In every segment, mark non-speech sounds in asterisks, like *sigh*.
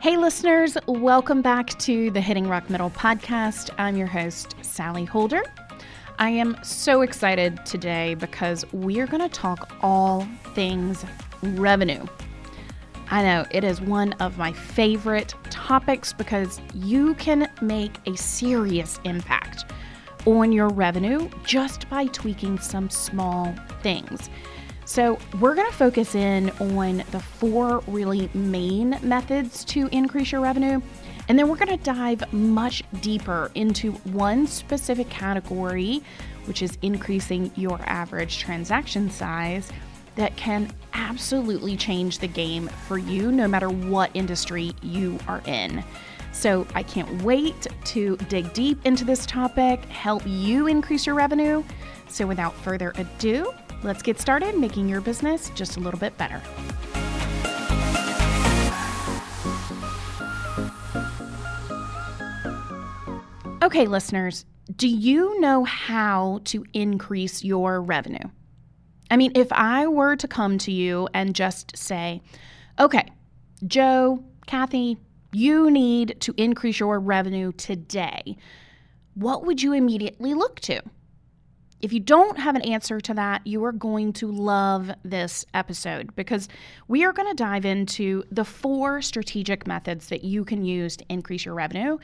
Hey, listeners, welcome back to the Hitting Rock Middle podcast. I'm your host, Sally Holder. I am so excited today because we are going to talk all things revenue. I know it is one of my favorite topics because you can make a serious impact on your revenue just by tweaking some small things. So, we're going to focus in on the four really main methods to increase your revenue. And then we're going to dive much deeper into one specific category, which is increasing your average transaction size, that can absolutely change the game for you no matter what industry you are in. So I can't wait to dig deep into this topic, help you increase your revenue. So without further ado, Let's get started making your business just a little bit better. Okay, listeners, do you know how to increase your revenue? I mean, if I were to come to you and just say, okay, Joe, Kathy, you need to increase your revenue today, what would you immediately look to? If you don't have an answer to that, you are going to love this episode because we are going to dive into the four strategic methods that you can use to increase your revenue.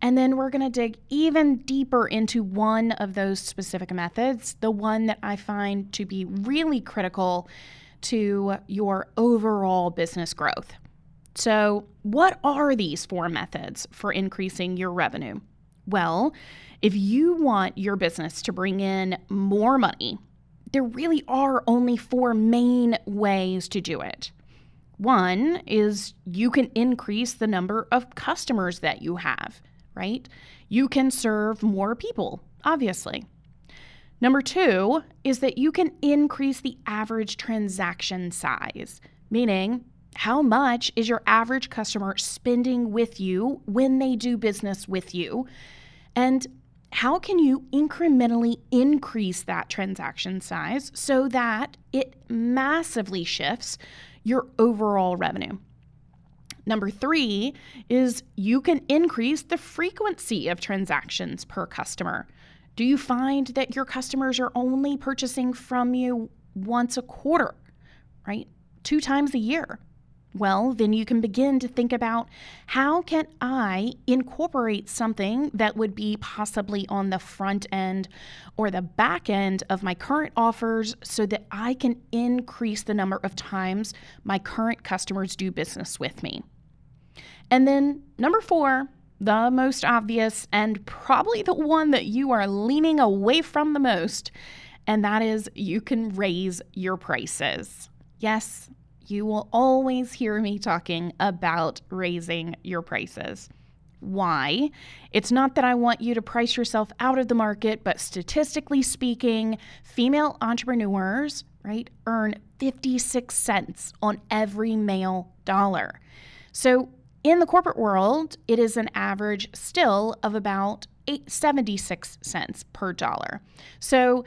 And then we're going to dig even deeper into one of those specific methods, the one that I find to be really critical to your overall business growth. So, what are these four methods for increasing your revenue? Well, if you want your business to bring in more money, there really are only four main ways to do it. One is you can increase the number of customers that you have, right? You can serve more people, obviously. Number two is that you can increase the average transaction size, meaning how much is your average customer spending with you when they do business with you? And how can you incrementally increase that transaction size so that it massively shifts your overall revenue? Number three is you can increase the frequency of transactions per customer. Do you find that your customers are only purchasing from you once a quarter, right? Two times a year? Well, then you can begin to think about how can I incorporate something that would be possibly on the front end or the back end of my current offers so that I can increase the number of times my current customers do business with me. And then number 4, the most obvious and probably the one that you are leaning away from the most, and that is you can raise your prices. Yes, you will always hear me talking about raising your prices. Why? It's not that I want you to price yourself out of the market, but statistically speaking, female entrepreneurs, right, earn 56 cents on every male dollar. So in the corporate world, it is an average still of about 76 cents per dollar. So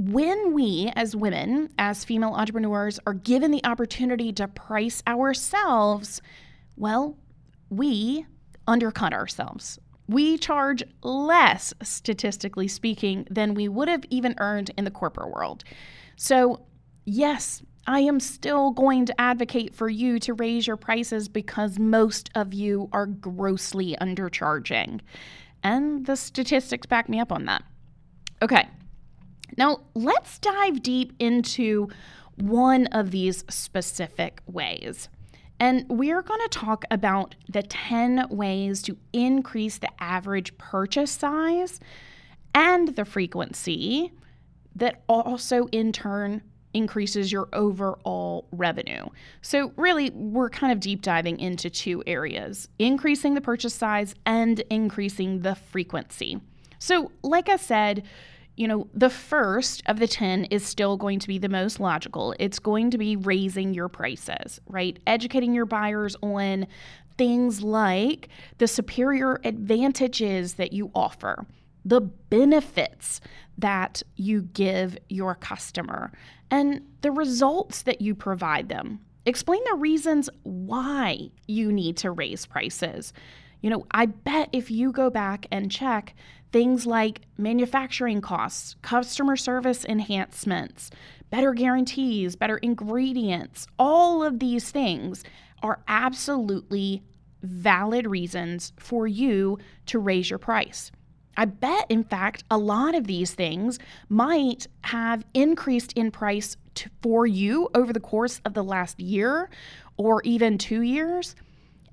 when we, as women, as female entrepreneurs, are given the opportunity to price ourselves, well, we undercut ourselves. We charge less, statistically speaking, than we would have even earned in the corporate world. So, yes, I am still going to advocate for you to raise your prices because most of you are grossly undercharging. And the statistics back me up on that. Okay, now, let's dive deep into one of these specific ways. And we're going to talk about the 10 ways to increase the average purchase size and the frequency that also, in turn, increases your overall revenue. So, really, we're kind of deep diving into two areas increasing the purchase size and increasing the frequency. So, like I said, you know, the first of the 10 is still going to be the most logical. It's going to be raising your prices, right? Educating your buyers on things like the superior advantages that you offer, the benefits that you give your customer, and the results that you provide them. Explain the reasons why you need to raise prices. You know, I bet if you go back and check things like manufacturing costs, customer service enhancements, better guarantees, better ingredients, all of these things are absolutely valid reasons for you to raise your price. I bet, in fact, a lot of these things might have increased in price to, for you over the course of the last year or even two years.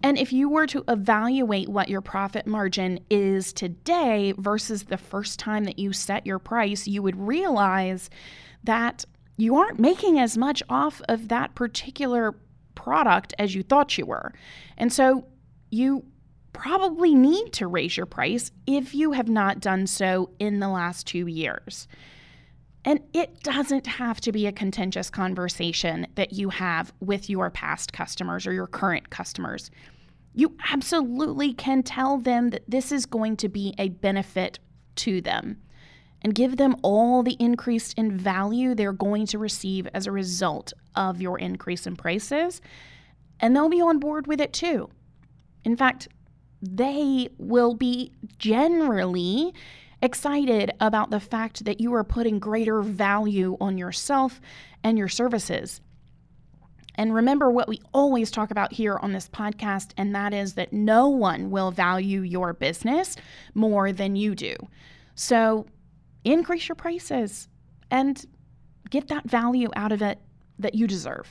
And if you were to evaluate what your profit margin is today versus the first time that you set your price, you would realize that you aren't making as much off of that particular product as you thought you were. And so you probably need to raise your price if you have not done so in the last two years. And it doesn't have to be a contentious conversation that you have with your past customers or your current customers. You absolutely can tell them that this is going to be a benefit to them and give them all the increase in value they're going to receive as a result of your increase in prices. And they'll be on board with it too. In fact, they will be generally excited about the fact that you are putting greater value on yourself and your services. And remember what we always talk about here on this podcast, and that is that no one will value your business more than you do. So increase your prices and get that value out of it that you deserve.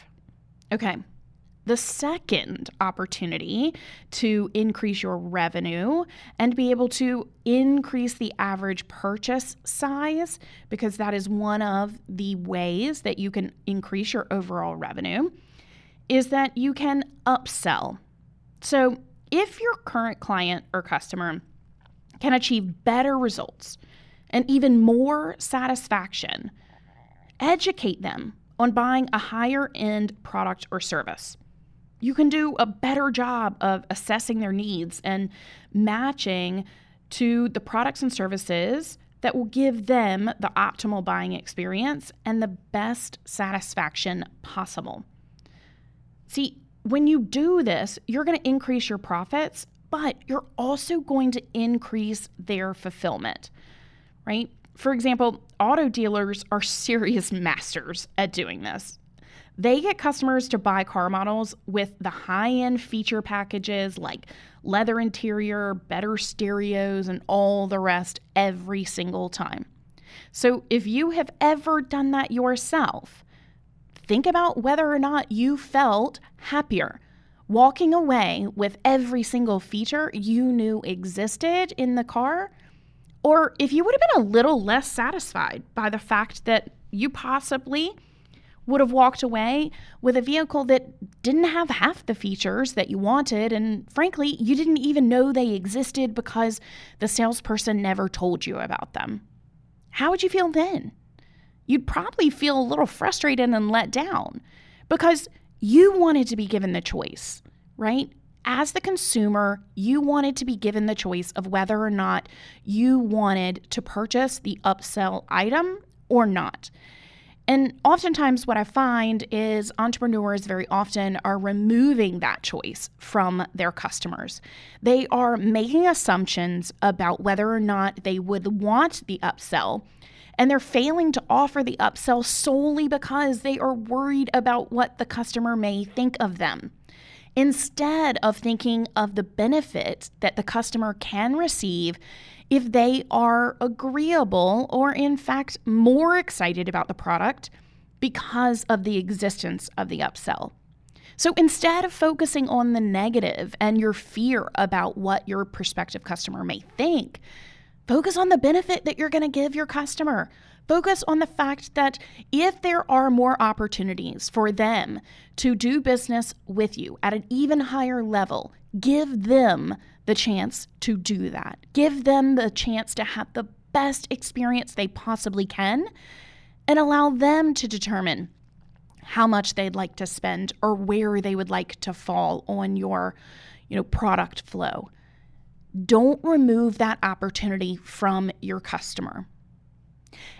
Okay. The second opportunity to increase your revenue and be able to increase the average purchase size, because that is one of the ways that you can increase your overall revenue, is that you can upsell. So, if your current client or customer can achieve better results and even more satisfaction, educate them on buying a higher end product or service you can do a better job of assessing their needs and matching to the products and services that will give them the optimal buying experience and the best satisfaction possible. See, when you do this, you're going to increase your profits, but you're also going to increase their fulfillment, right? For example, auto dealers are *laughs* serious masters at doing this. They get customers to buy car models with the high end feature packages like leather interior, better stereos, and all the rest every single time. So if you have ever done that yourself, think about whether or not you felt happier walking away with every single feature you knew existed in the car, or if you would have been a little less satisfied by the fact that you possibly would have walked away with a vehicle that didn't have half the features that you wanted. And frankly, you didn't even know they existed because the salesperson never told you about them. How would you feel then? You'd probably feel a little frustrated and let down because you wanted to be given the choice, right? As the consumer, you wanted to be given the choice of whether or not you wanted to purchase the upsell item or not. And oftentimes, what I find is entrepreneurs very often are removing that choice from their customers. They are making assumptions about whether or not they would want the upsell, and they're failing to offer the upsell solely because they are worried about what the customer may think of them. Instead of thinking of the benefit that the customer can receive if they are agreeable or, in fact, more excited about the product because of the existence of the upsell. So instead of focusing on the negative and your fear about what your prospective customer may think, focus on the benefit that you're going to give your customer. Focus on the fact that if there are more opportunities for them to do business with you at an even higher level, give them the chance to do that. Give them the chance to have the best experience they possibly can and allow them to determine how much they'd like to spend or where they would like to fall on your you know product flow. Don't remove that opportunity from your customer.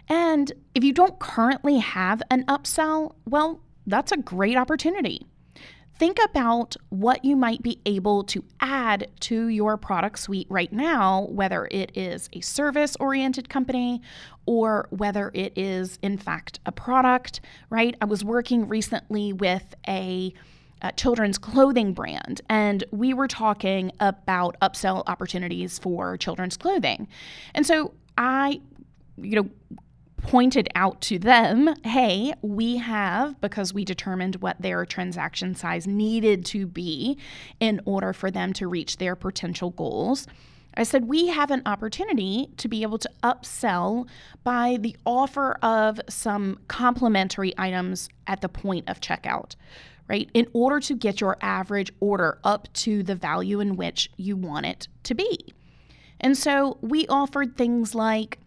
And if you don't currently have an upsell well that's a great opportunity think about what you might be able to add to your product suite right now, whether it is a service oriented company or whether it is, in fact, a product, right? I was working recently with a children's clothing brand, and we were talking about upsell opportunities for children's clothing. And so I, you know, pointed out to them hey, we have, because we determined what their transaction size needed to be in order for them to reach their potential goals. I said, we have an opportunity to be able to upsell by the offer of some complementary items at the point of checkout, right? In order to get your average order up to the value in which you want it to be. And so we offered things like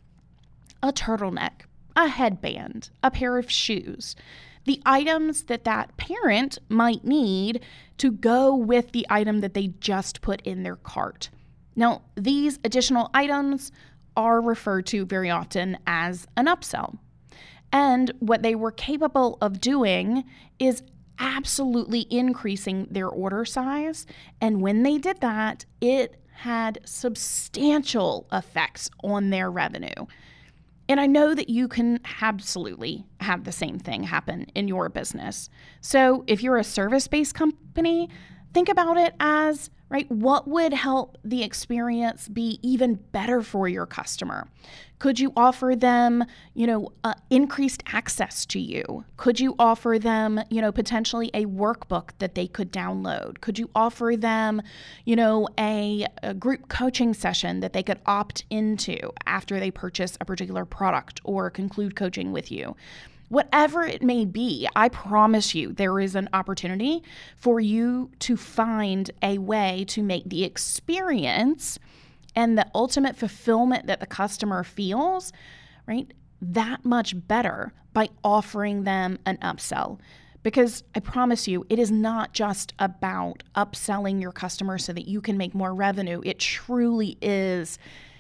a turtleneck, a headband, a pair of shoes, the items that that parent might need to go with the item that they just put in their cart. Now, these additional items are referred to very often as an upsell. And what they were capable of doing is absolutely increasing their order size. And when they did that, it had substantial effects on their revenue. And I know that you can absolutely have the same thing happen in your business. So if you're a service based company, think about it as right? What would help the experience be even better for your customer? Could you offer them, you know, uh, increased access to you? Could you offer them, you know, potentially a workbook that they could download? Could you offer them, you know, a, a group coaching session that they could opt into after they purchase a particular product or conclude coaching with you? Whatever it may be, I promise you there is an opportunity for you to find a way to make the experience and the ultimate fulfillment that the customer feels, right, that much better by offering them an upsell. Because I promise you, it is not just about upselling your customer so that you can make more revenue. It truly is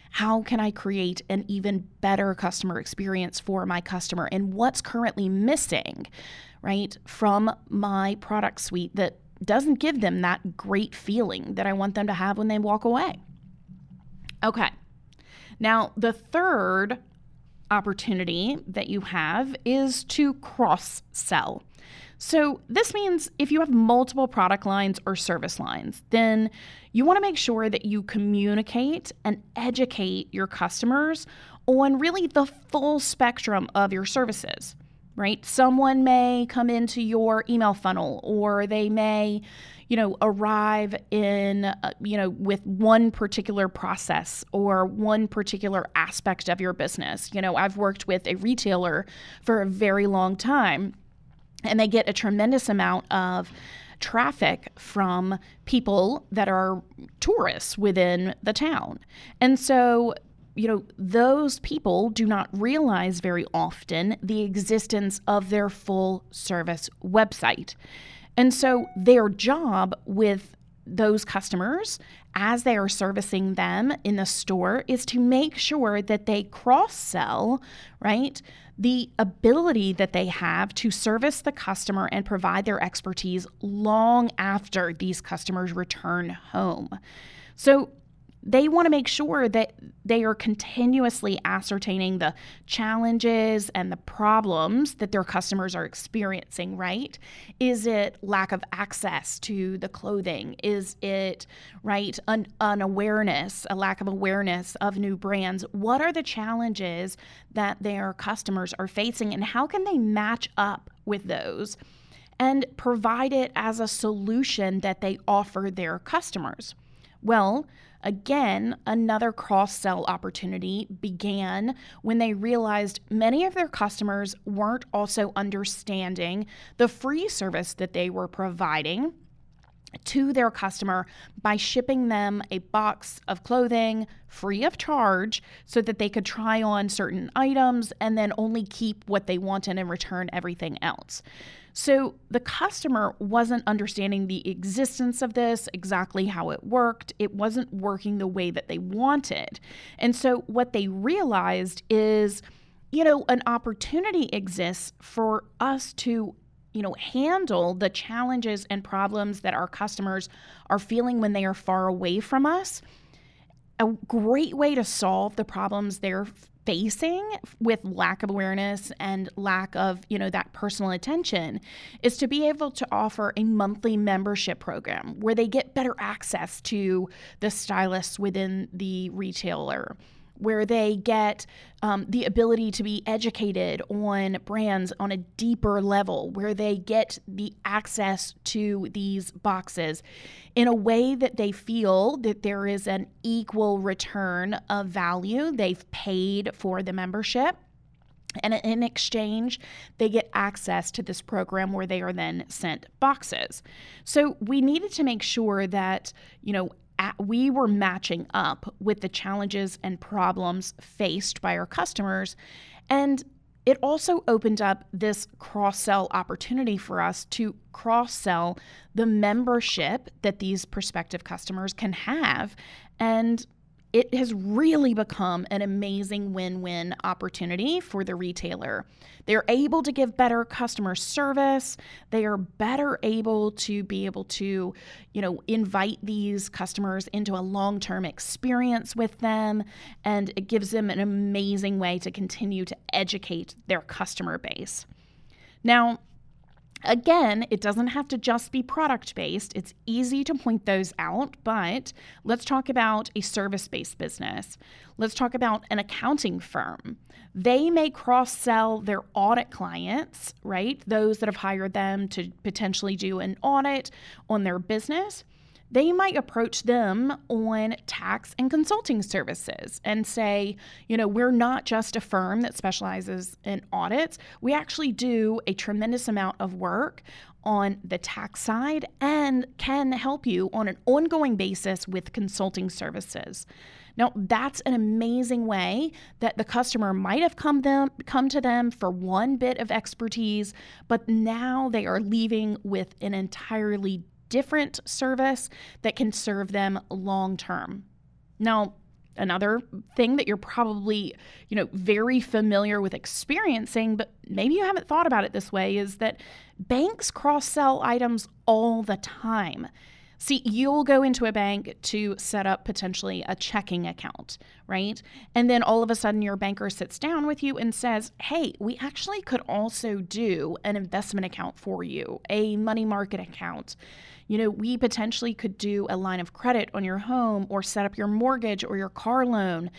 how can I create an even better customer experience for my customer and what's currently missing, right, from my product suite that doesn't give them that great feeling that I want them to have when they walk away. Okay. Now, the third opportunity that you have is to cross sell. So, this means if you have multiple product lines or service lines, then you want to make sure that you communicate and educate your customers on really the full spectrum of your services, right? Someone may come into your email funnel or they may, you know, arrive in, uh, you know, with one particular process or one particular aspect of your business. You know, I've worked with a retailer for a very long time and they get a tremendous amount of traffic from people that are tourists within the town. And so, you know, those people do not realize very often the existence of their full service website. And so, their job with those customers as they are servicing them in the store is to make sure that they cross sell, right? The ability that they have to service the customer and provide their expertise long after these customers return home. So, they want to make sure that they are continuously ascertaining the challenges and the problems that their customers are experiencing, right? Is it lack of access to the clothing? Is it, right, an awareness, a lack of awareness of new brands? What are the challenges that their customers are facing, and how can they match up with those? And provide it as a solution that they offer their customers. Well, Again, another cross sell opportunity began when they realized many of their customers weren't also understanding the free service that they were providing to their customer by shipping them a box of clothing free of charge so that they could try on certain items and then only keep what they wanted and return everything else. So the customer wasn't understanding the existence of this, exactly how it worked. It wasn't working the way that they wanted. And so what they realized is, you know, an opportunity exists for us to you know, handle the challenges and problems that our customers are feeling when they are far away from us. A great way to solve the problems they're facing with lack of awareness and lack of, you know, that personal attention is to be able to offer a monthly membership program where they get better access to the stylists within the retailer where they get um, the ability to be educated on brands on a deeper level, where they get the access to these boxes in a way that they feel that there is an equal return of value. They've paid for the membership. And in exchange, they get access to this program where they are then sent boxes. So we needed to make sure that, you know, we were matching up with the challenges and problems faced by our customers. And it also opened up this cross sell opportunity for us to cross sell the membership that these prospective customers can have. And it has really become an amazing win win opportunity for the retailer. They're able to give better customer service. They are better able to be able to, you know, invite these customers into a long term experience with them. And it gives them an amazing way to continue to educate their customer base. Now, Again, it doesn't have to just be product based. It's easy to point those out, but let's talk about a service based business. Let's talk about an accounting firm. They may cross sell their audit clients, right? Those that have hired them to potentially do an audit on their business they might approach them on tax and consulting services and say, you know, we're not just a firm that specializes in audits. We actually do a tremendous amount of work on the tax side and can help you on an ongoing basis with consulting services. Now, that's an amazing way that the customer might have come them come to them for one bit of expertise, but now they are leaving with an entirely different service that can serve them long term. Now, another thing that you're probably, you know, very familiar with experiencing, but maybe you haven't thought about it this way is that banks cross sell items all the time. See, you'll go into a bank to set up potentially a checking account, right? And then all of a sudden your banker sits down with you and says, Hey, we actually could also do an investment account for you, a money market account. You know, we potentially could do a line of credit on your home or set up your mortgage or your car loan.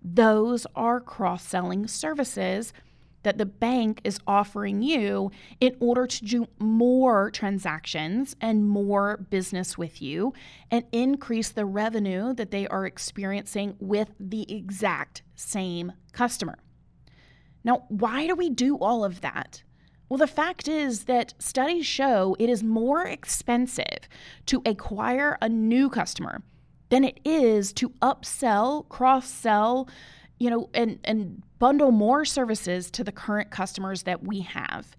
Those are cross selling services that the bank is offering you in order to do more transactions and more business with you and increase the revenue that they are experiencing with the exact same customer. Now, why do we do all of that? Well, the fact is that studies show it is more expensive to acquire a new customer than it is to upsell, cross sell, you know, and, and bundle more services to the current customers that we have.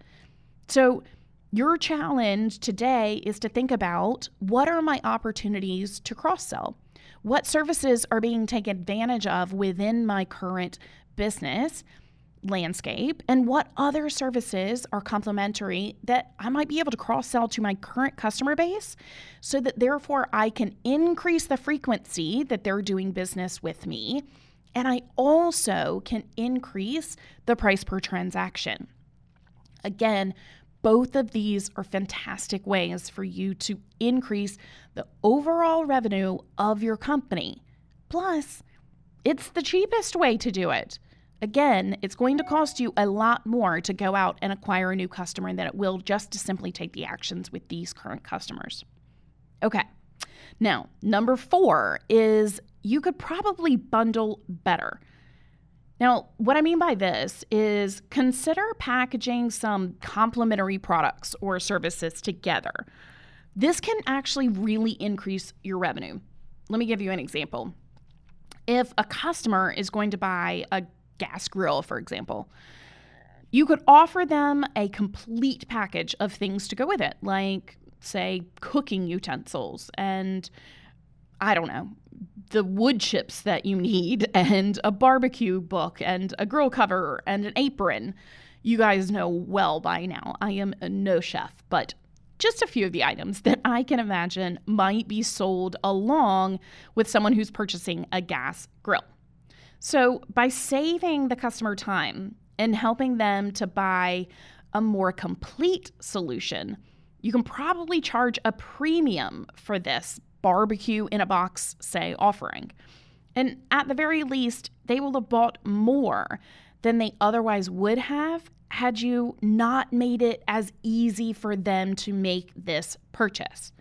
So, your challenge today is to think about what are my opportunities to cross sell? What services are being taken advantage of within my current business landscape? And what other services are complementary that I might be able to cross sell to my current customer base so that therefore I can increase the frequency that they're doing business with me and I also can increase the price per transaction. Again, both of these are fantastic ways for you to increase the overall revenue of your company. Plus, it's the cheapest way to do it. Again, it's going to cost you a lot more to go out and acquire a new customer than it will just to simply take the actions with these current customers. Okay, now, number four is you could probably bundle better. Now, what I mean by this is consider packaging some complementary products or services together. This can actually really increase your revenue. Let me give you an example. If a customer is going to buy a gas grill, for example, you could offer them a complete package of things to go with it, like, say, cooking utensils and I don't know, the wood chips that you need, *laughs* and a barbecue book, and a grill cover, and an apron. You guys know well by now, I am no chef, but just a few of the items that I can imagine might be sold along with someone who's purchasing a gas grill. So, by saving the customer time and helping them to buy a more complete solution, you can probably charge a premium for this barbecue in a box, say, offering. And at the very least, they will have bought more than they otherwise would have had you not made it as easy for them to make this purchase,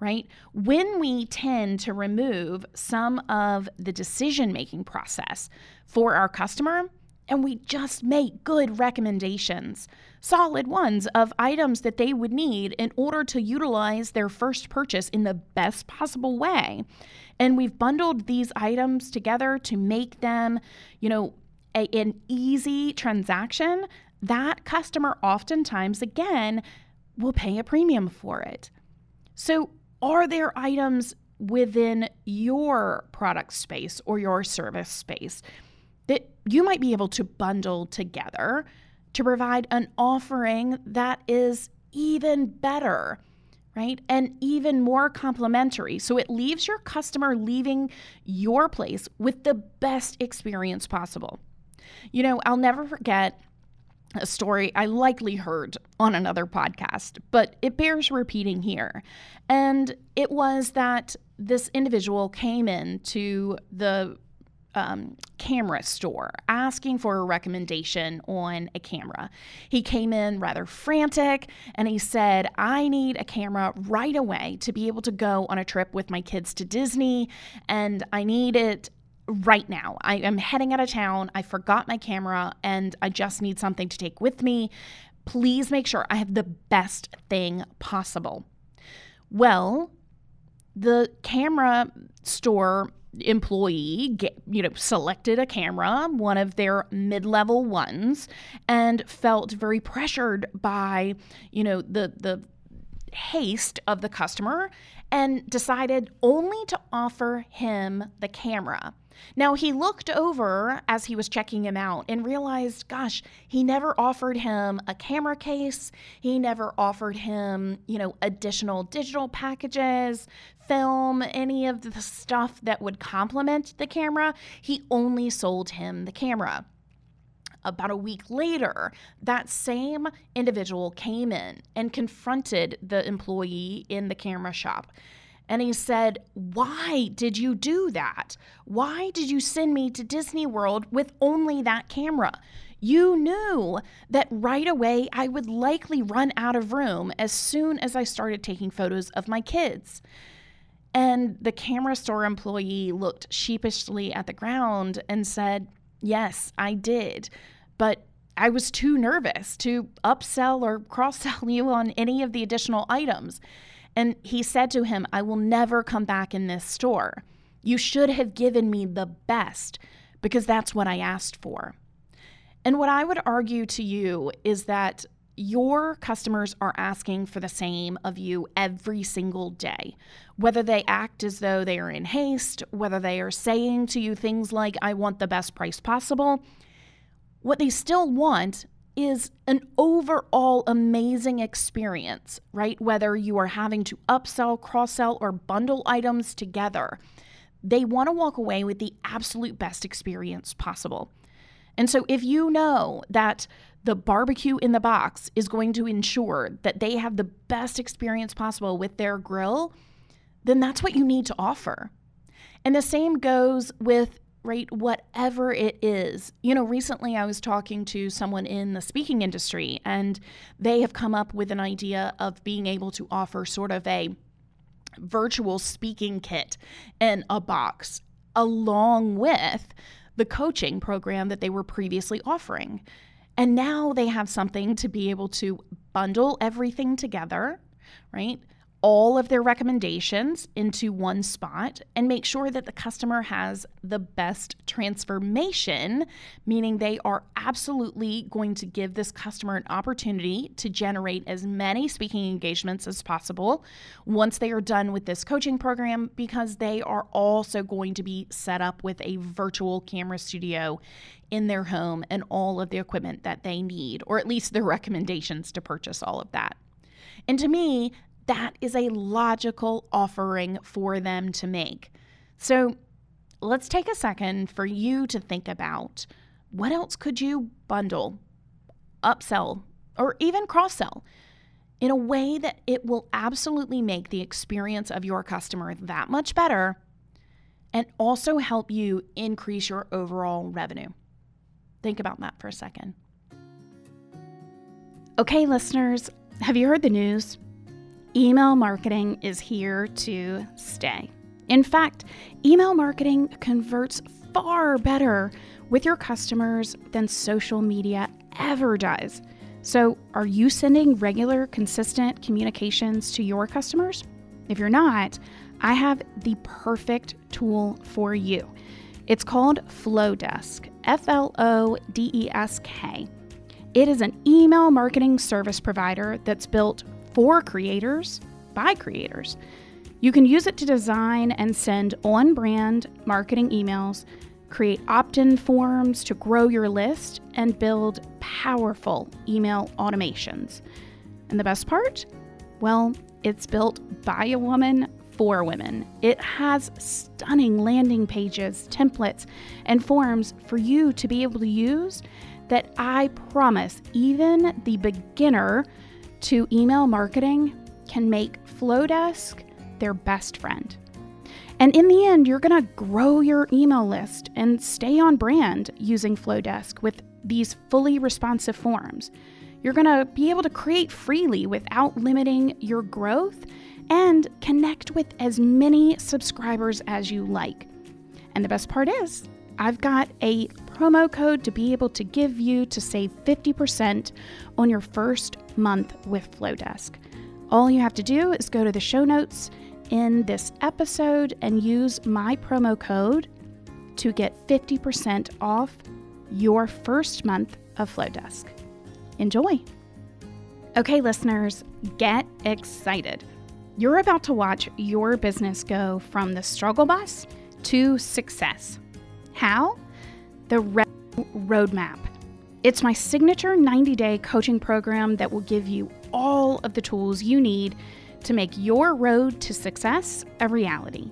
right? When we tend to remove some of the decision making process for our customer, and we just make good recommendations, solid ones of items that they would need in order to utilize their first purchase in the best possible way. And we've bundled these items together to make them, you know, a, an easy transaction. That customer oftentimes, again, will pay a premium for it. So, are there items within your product space or your service space that you might be able to bundle together to provide an offering that is even better, right? And even more complimentary. So it leaves your customer leaving your place with the best experience possible. You know, I'll never forget a story I likely heard on another podcast, but it bears repeating here. And it was that this individual came in to the um, camera store asking for a recommendation on a camera. He came in rather frantic and he said, I need a camera right away to be able to go on a trip with my kids to Disney, and I need it right now. I am heading out of town. I forgot my camera and I just need something to take with me. Please make sure I have the best thing possible. Well, the camera store employee get, you know selected a camera one of their mid-level ones and felt very pressured by you know the the haste of the customer and decided only to offer him the camera now, he looked over as he was checking him out and realized, gosh, he never offered him a camera case. He never offered him, you know, additional digital packages, film, any of the stuff that would complement the camera. He only sold him the camera. About a week later, that same individual came in and confronted the employee in the camera shop and he said, Why did you do that? Why did you send me to Disney World with only that camera? You knew that right away I would likely run out of room as soon as I started taking photos of my kids. And the camera store employee looked sheepishly at the ground and said, Yes, I did. But I was too nervous to upsell or *laughs* cross sell you on any of the additional items. And he said to him, I will never come back in this store. You should have given me the best because that's what I asked for. And what I would argue to you is that your customers are asking for the same of you every single day. Whether they act as though they are in haste, whether they are saying to you things like, I want the best price possible, what they still want is an overall amazing experience, right? Whether you are having to upsell, cross sell, or bundle items together, they want to walk away with the absolute best experience possible. And so, if you know that the barbecue in the box is going to ensure that they have the best experience possible with their grill, then that's what you need to offer. And the same goes with right? Whatever it is. You know, recently I was talking to someone in the speaking industry, and they have come up with an idea of being able to offer sort of a virtual speaking kit in a box along with the coaching program that they were previously offering. And now they have something to be able to bundle everything together, right? All of their recommendations into one spot and make sure that the customer has the best transformation, meaning they are absolutely going to give this customer an opportunity to generate as many speaking engagements as possible once they are done with this coaching program, because they are also going to be set up with a virtual camera studio in their home and all of the equipment that they need, or at least the recommendations to purchase all of that. And to me, that is a logical offering for them to make. So let's take a second for you to think about what else could you bundle, upsell, or even cross sell in a way that it will absolutely make the experience of your customer that much better and also help you increase your overall revenue. Think about that for a second. Okay, listeners, have you heard the news? Email marketing is here to stay. In fact, email marketing converts far better with your customers than social media ever does. So, are you sending regular, consistent communications to your customers? If you're not, I have the perfect tool for you. It's called Flodesk, F L O D E S K. It is an email marketing service provider that's built for creators by creators. You can use it to design and send on brand marketing emails, create opt in forms to grow your list, and build powerful email automations. And the best part? Well, it's built by a woman for women. It has stunning landing pages, templates, and forms for you to be able to use that I promise even the beginner to email marketing can make Flodesk their best friend. And in the end, you're going to grow your email list and stay on brand using Flodesk with these fully responsive forms. You're going to be able to create freely without limiting your growth and connect with as many subscribers as you like. And the best part is, I've got a promo code to be able to give you to save 50% on your first month with Flodesk. All you have to do is go to the show notes in this episode and use my promo code to get 50% off your first month of Flodesk. Enjoy! Okay, listeners, get excited. You're about to watch your business go from the struggle bus to success. How? The Red Roadmap. It's my signature 90 day coaching program that will give you all of the tools you need to make your road to success a reality.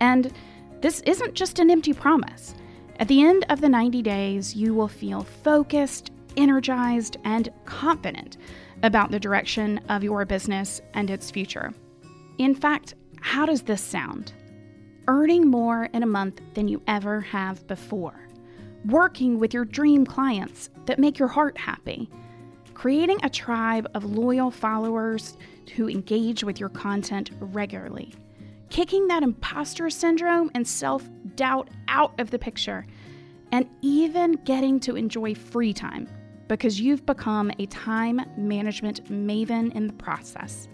And this isn't just an empty promise. At the end of the 90 days, you will feel focused, energized, and confident about the direction of your business and its future. In fact, how does this sound? earning more in a month than you ever have before, working with your dream clients that make your heart happy, creating a tribe of loyal followers who engage with your content regularly, kicking that imposter syndrome and self doubt out of the picture, and even getting to enjoy free time because you've become a time management maven in the process.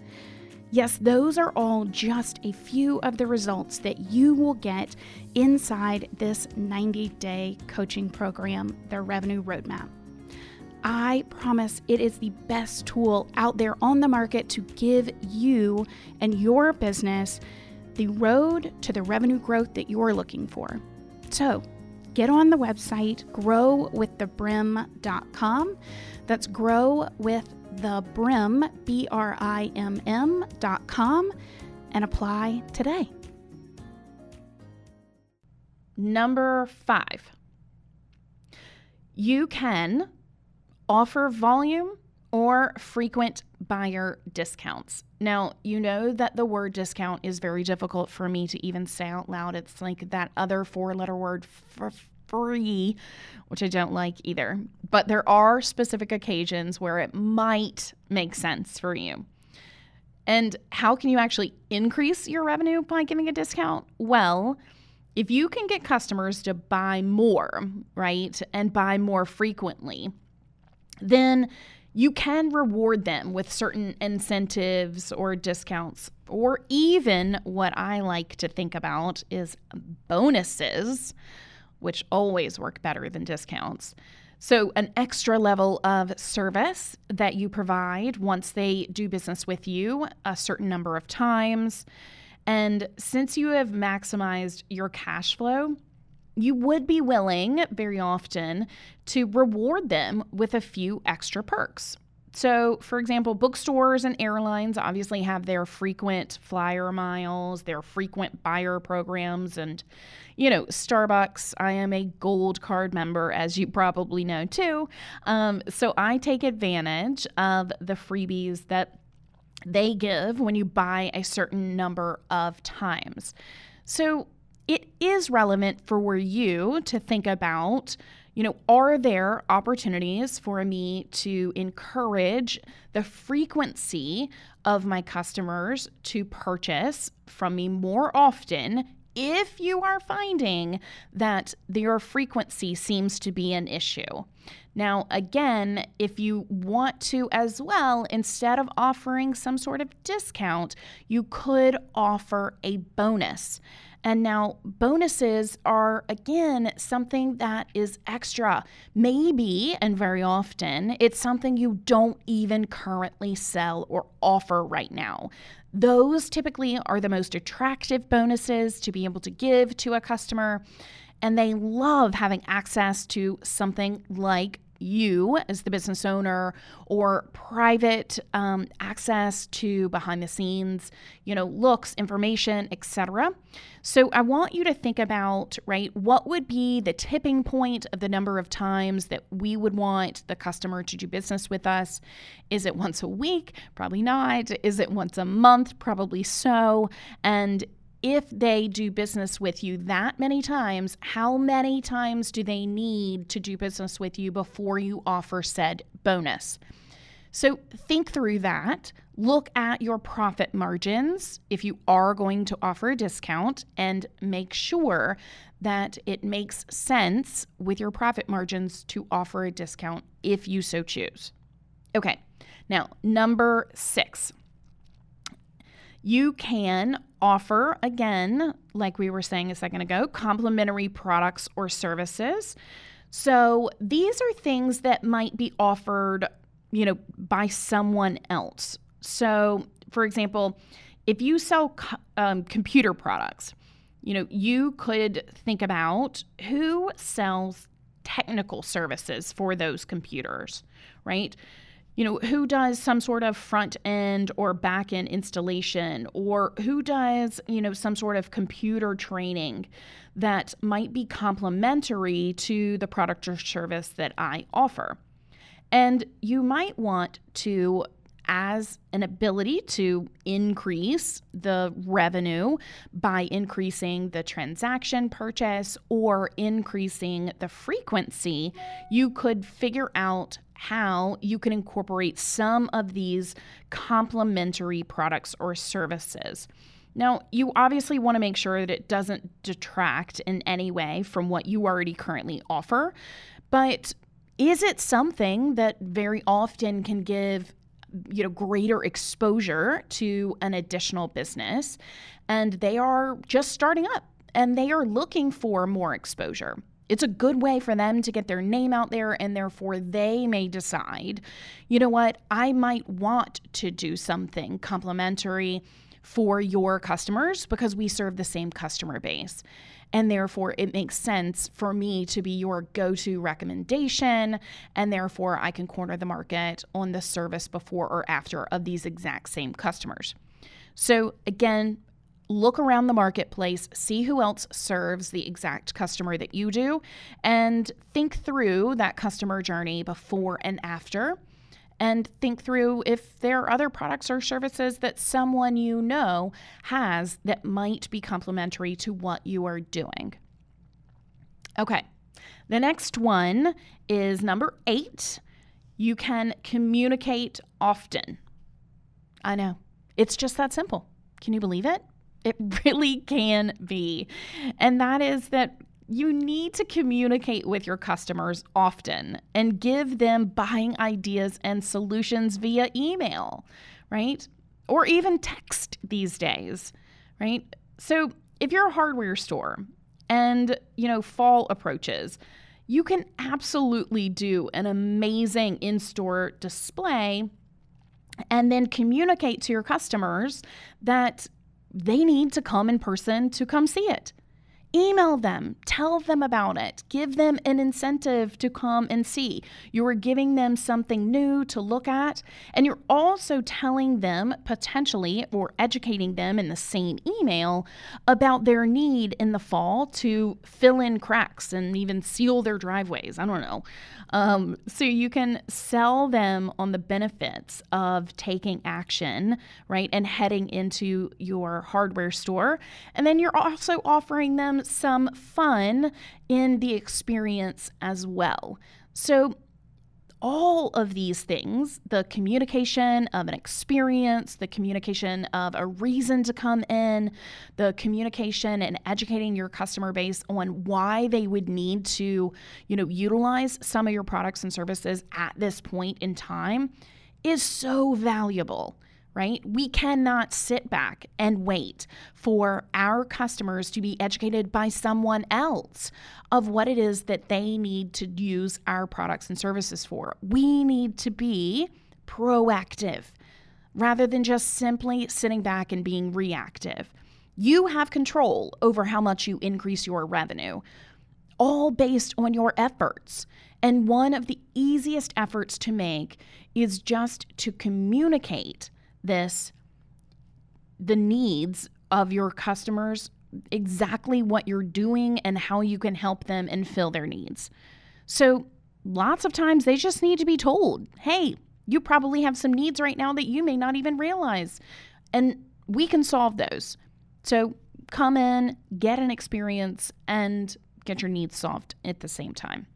Yes, those are all just a few of the results that you will get inside this 90 day coaching program, the Revenue Roadmap. I promise it is the best tool out there on the market to give you and your business the road to the revenue growth that you're looking for. So, get on the website growwiththebrimm.com. That's grow with the brim, B R I M M dot com, and apply today. Number five, you can offer volume or frequent buyer discounts. Now, you know that the word discount is very difficult for me to even say out loud. It's like that other four letter word for free, which I don't like either. But there are specific occasions where it might make sense for you. And how can you actually increase your revenue by giving a discount? Well, if you can get customers to buy more, right, and buy more frequently, then you can reward them with certain incentives or discounts, or even what I like to think about is bonuses, which always work better than discounts. So, an extra level of service that you provide once they do business with you a certain number of times. And since you have maximized your cash flow, you would be willing very often to reward them with a few extra perks. So, for example, bookstores and airlines obviously have their frequent flyer miles, their frequent buyer programs, and, you know, Starbucks. I am a gold card member, as you probably know too. Um, so, I take advantage of the freebies that they give when you buy a certain number of times. So, it is relevant for you to think about you know, are there opportunities for me to encourage the frequency of my customers to purchase from me more often if you are finding that their frequency seems to be an issue. Now, again, if you want to as well, instead of offering some sort of discount, you could offer a bonus. And now bonuses are, again, something that is extra. Maybe, and very often, it's something you don't even currently sell or offer right now. Those typically are the most attractive bonuses to be able to give to a customer. And they love having access to something like you as the business owner or private um, access to behind the scenes you know looks information etc so i want you to think about right what would be the tipping point of the number of times that we would want the customer to do business with us? Is it once a week? Probably not. Is it once a month? Probably so. And if they do business with you that many times, how many times do they need to do business with you before you offer said bonus? So think through that. Look at your profit margins if you are going to offer a discount and make sure that it makes sense with your profit margins to offer a discount if you so choose. Okay, now number six you can offer, again, like we were saying a second ago, complimentary products or services. So these are things that might be offered, you know, by someone else. So, for example, if you sell um, computer products, you know, you could think about who sells technical services for those computers, right? You know, who does some sort of front end or back end installation, or who does, you know, some sort of computer training that might be complementary to the product or service that I offer. And you might want to as an ability to increase the revenue by increasing the transaction purchase or increasing the frequency, you could figure out how you can incorporate some of these complementary products or services. Now, you obviously want to make sure that it doesn't detract in any way from what you already currently offer, but is it something that very often can give you know greater exposure to an additional business and they are just starting up and they are looking for more exposure it's a good way for them to get their name out there, and therefore they may decide, you know what, I might want to do something complimentary for your customers because we serve the same customer base. And therefore, it makes sense for me to be your go to recommendation. And therefore, I can corner the market on the service before or after of these exact same customers. So, again, look around the marketplace, see who else serves the exact customer that you do, and think through that customer journey before and after. And think through if there are other products or services that someone you know has that might be complementary to what you are doing. Okay, the next one is number eight. You can communicate often. I know, it's just that simple. Can you believe it? It *laughs* really can be. And that is that you need to communicate with your customers often and give them buying ideas and solutions via email, right? Or even text these days, right? So, if you're a hardware store and, you know, fall approaches, you can absolutely do an amazing in-store display and then communicate to your customers that they need to come in person to come see it. Email them, tell them about it, give them an incentive to come and see. You are giving them something new to look at, and you're also telling them potentially or educating them in the same email about their need in the fall to fill in cracks and even seal their driveways. I don't know. Um, so you can sell them on the benefits of taking action, right, and heading into your hardware store. And then you're also offering them some fun in the experience as well. So all of these things the communication of an experience, the communication of a reason to come in, the communication and educating your customer base on why they would need to, you know, utilize some of your products and services at this point in time is so valuable right? We cannot sit back and wait for our customers to be educated by someone else of what it is that they need to use our products and services for. We need to be proactive rather than just simply sitting back and being reactive. You have control over how much you increase your revenue, all based on your efforts. And one of the easiest efforts to make is just to communicate this the needs of your customers, exactly what you're doing and how you can help them and fill their needs. So, lots of times they just need to be told, hey, you probably have some needs right now that you may not even realize. And we can solve those. So, come in, get an experience, and get your needs solved at the same time.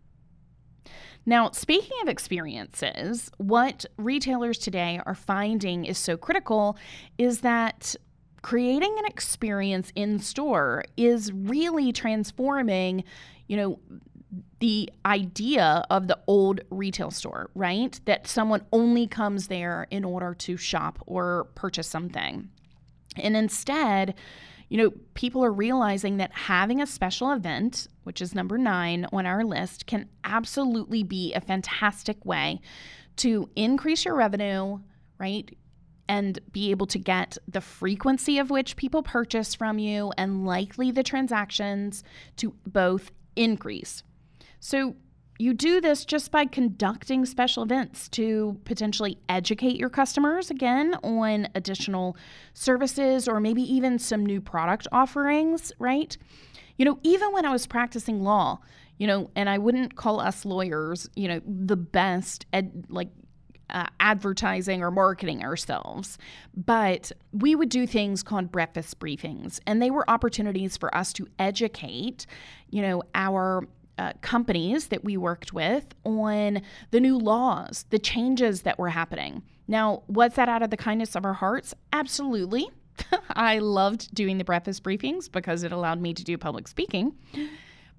Now, speaking of experiences, what retailers today are finding is so critical is that creating an experience in store is really transforming, you know, the idea of the old retail store, right? That someone only comes there in order to shop or purchase something. And instead, you know, people are realizing that having a special event, which is number nine on our list, can absolutely be a fantastic way to increase your revenue, right? And be able to get the frequency of which people purchase from you and likely the transactions to both increase. So, you do this just by conducting special events to potentially educate your customers again on additional services or maybe even some new product offerings, right? You know, even when I was practicing law, you know, and I wouldn't call us lawyers, you know, the best ed, like uh, advertising or marketing ourselves, but we would do things called breakfast briefings, and they were opportunities for us to educate, you know, our uh, companies that we worked with on the new laws, the changes that were happening. Now, was that out of the kindness of our hearts? Absolutely. *laughs* I loved doing the breakfast briefings because it allowed me to do public speaking.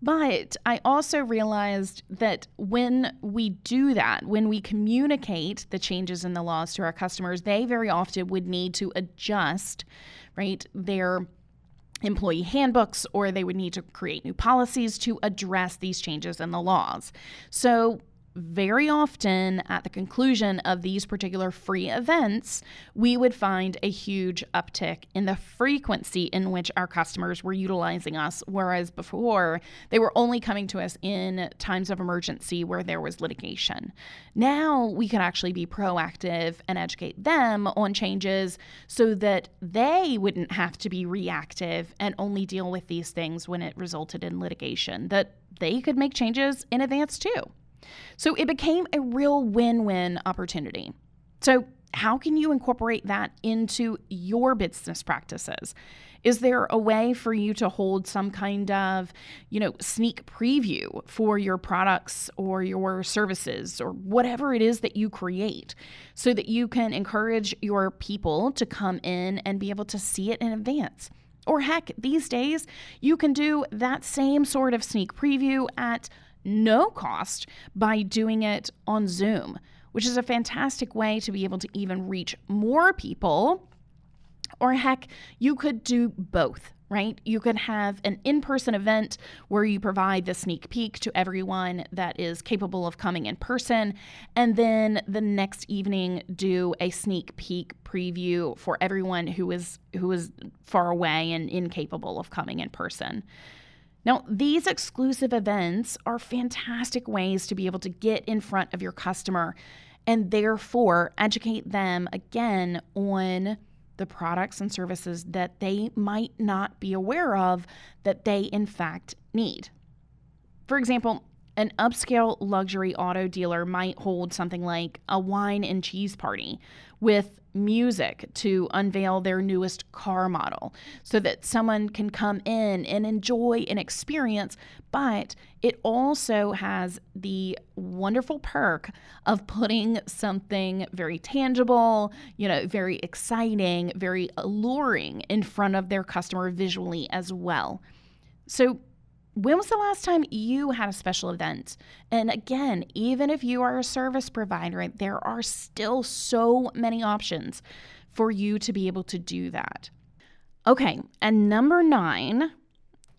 But I also realized that when we do that, when we communicate the changes in the laws to our customers, they very often would need to adjust, right, their employee handbooks or they would need to create new policies to address these changes in the laws. So, very often at the conclusion of these particular free events, we would find a huge uptick in the frequency in which our customers were utilizing us, whereas before they were only coming to us in times of emergency where there was litigation. Now we can actually be proactive and educate them on changes so that they wouldn't have to be reactive and only deal with these things when it resulted in litigation, that they could make changes in advance too. So it became a real win win opportunity. So, how can you incorporate that into your business practices? Is there a way for you to hold some kind of, you know, sneak preview for your products or your services or whatever it is that you create so that you can encourage your people to come in and be able to see it in advance? Or heck, these days, you can do that same sort of sneak preview at no cost by doing it on Zoom, which is a fantastic way to be able to even reach more people. Or heck, you could do both right? You could have an in person event where you provide the sneak peek to everyone that is capable of coming in person, and then the next evening do a sneak peek preview for everyone who is who is far away and incapable of coming in person. Now, these exclusive events are fantastic ways to be able to get in front of your customer and therefore educate them again on the products and services that they might not be aware of that they in fact need. For example, an upscale luxury auto dealer might hold something like a wine and cheese party with music to unveil their newest car model so that someone can come in and enjoy an experience. But it also has the wonderful perk of putting something very tangible, you know, very exciting, very alluring in front of their customer visually as well. So, when was the last time you had a special event? And again, even if you are a service provider, there are still so many options for you to be able to do that. Okay, and number nine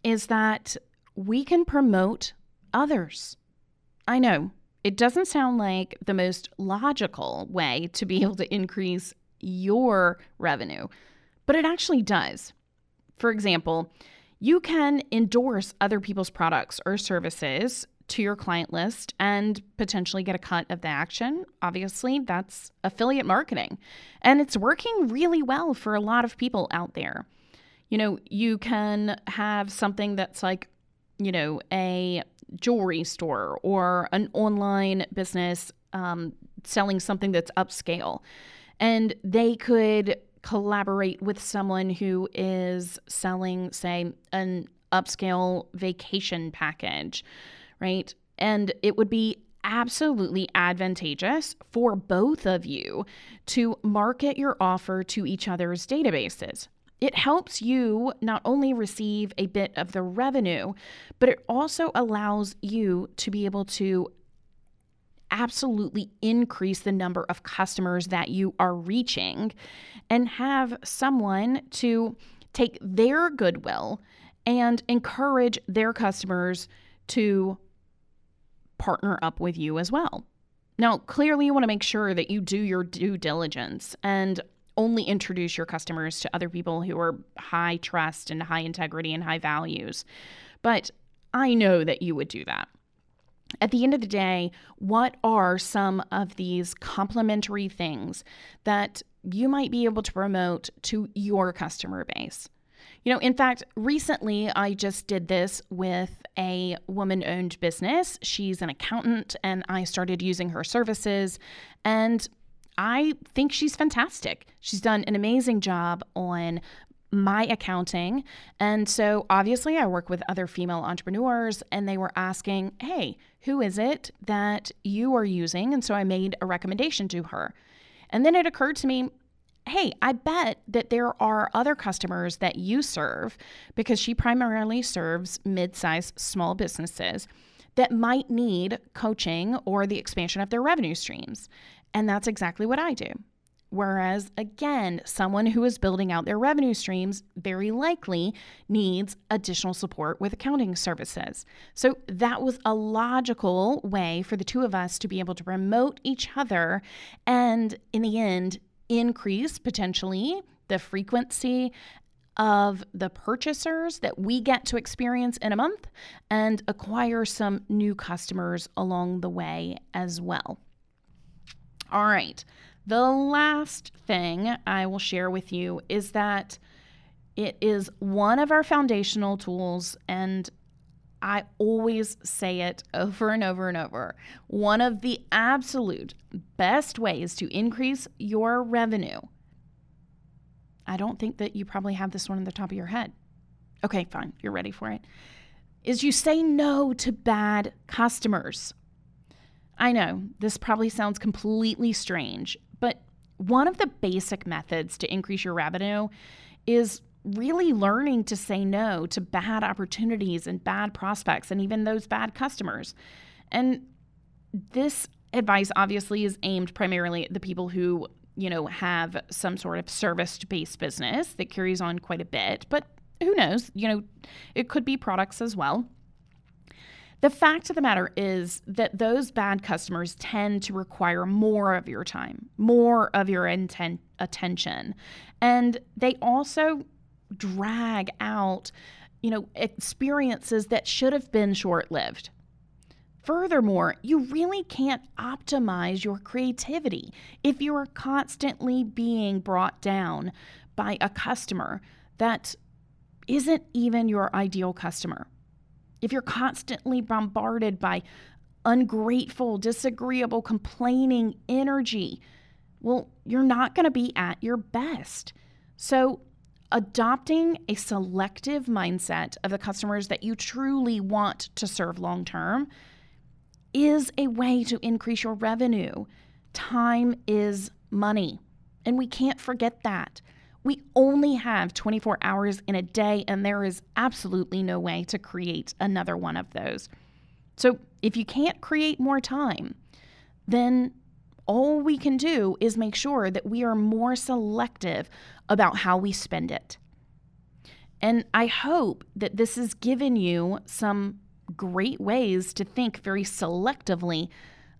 is that we can promote others. I know it doesn't sound like the most logical way to be able to increase your revenue, but it actually does. For example, you can endorse other people's products or services to your client list and potentially get a cut of the action. Obviously, that's affiliate marketing. And it's working really well for a lot of people out there. You know, you can have something that's like, you know, a jewelry store or an online business um, selling something that's upscale. And they could collaborate with someone who is selling, say, an upscale vacation package, right? And it would be absolutely advantageous for both of you to market your offer to each other's databases. It helps you not only receive a bit of the revenue, but it also allows you to be able to absolutely increase the number of customers that you are reaching and have someone to take their goodwill and encourage their customers to partner up with you as well. Now, clearly, you want to make sure that you do your due diligence and only introduce your customers to other people who are high trust and high integrity and high values. But I know that you would do that at the end of the day, what are some of these complementary things that you might be able to promote to your customer base? You know, in fact, recently I just did this with a woman owned business. She's an accountant, and I started using her services. And I think she's fantastic. She's done an amazing job on my accounting. And so obviously, I work with other female entrepreneurs, and they were asking, Hey, who is it that you are using? And so I made a recommendation to her. And then it occurred to me, Hey, I bet that there are other customers that you serve because she primarily serves mid sized small businesses that might need coaching or the expansion of their revenue streams. And that's exactly what I do. Whereas, again, someone who is building out their revenue streams very likely needs additional support with accounting services. So, that was a logical way for the two of us to be able to promote each other and, in the end, increase potentially the frequency of the purchasers that we get to experience in a month and acquire some new customers along the way as well. All right. The last thing I will share with you is that it is one of our foundational tools, and I always say it over and over and over. One of the absolute best ways to increase your revenue. I don't think that you probably have this one on the top of your head. Okay, fine, you're ready for it. Is you say no to bad customers. I know this probably sounds completely strange, but one of the basic methods to increase your revenue is really learning to say no to bad opportunities and bad prospects and even those bad customers. And this advice obviously is aimed primarily at the people who, you know, have some sort of service based business that carries on quite a bit, but who knows? You know, it could be products as well. The fact of the matter is that those bad customers tend to require more of your time, more of your intent, attention. And they also drag out, you know, experiences that should have been short lived. Furthermore, you really can't optimize your creativity if you are constantly being brought down by a customer that isn't even your ideal customer. If you're constantly bombarded by ungrateful, disagreeable, complaining energy, well, you're not going to be at your best. So, adopting a selective mindset of the customers that you truly want to serve long term is a way to increase your revenue. Time is money, and we can't forget that. We only have 24 hours in a day, and there is absolutely no way to create another one of those. So, if you can't create more time, then all we can do is make sure that we are more selective about how we spend it. And I hope that this has given you some great ways to think very selectively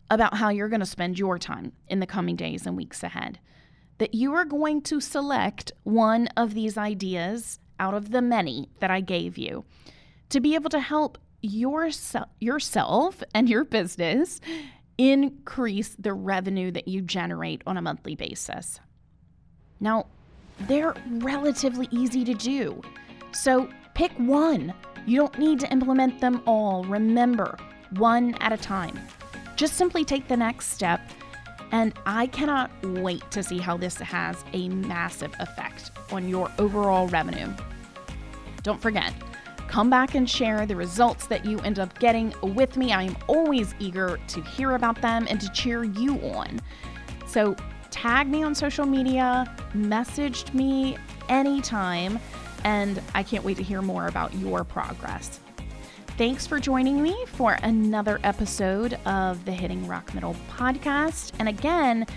about how you're going to spend your time in the coming days and weeks ahead. That you are going to select one of these ideas out of the many that I gave you to be able to help yourself, yourself and your business increase the revenue that you generate on a monthly basis. Now, they're relatively easy to do. So pick one you don't need to implement them all. Remember, one at a time. Just simply take the next step, and I cannot wait to see how this has a massive effect on your overall revenue. Don't forget, come back and share the results that you end up getting with me. I am always eager to hear about them and to cheer you on. So, tag me on social media, message me anytime and I can't wait to hear more about your progress. Thanks for joining me for another episode of the Hitting Rock Middle podcast. And again,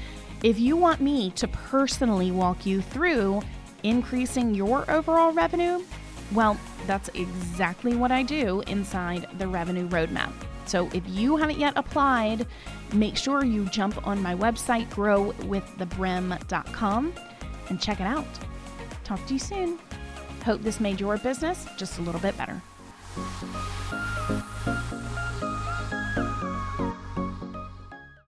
if you want me to personally walk you through increasing your overall revenue, well, that's exactly what I do inside the Revenue Roadmap. So if you haven't yet applied, make sure you jump on my website, growwiththebrimm.com, and check it out. Talk to you soon. Hope this made your business just a little bit better. Thank you.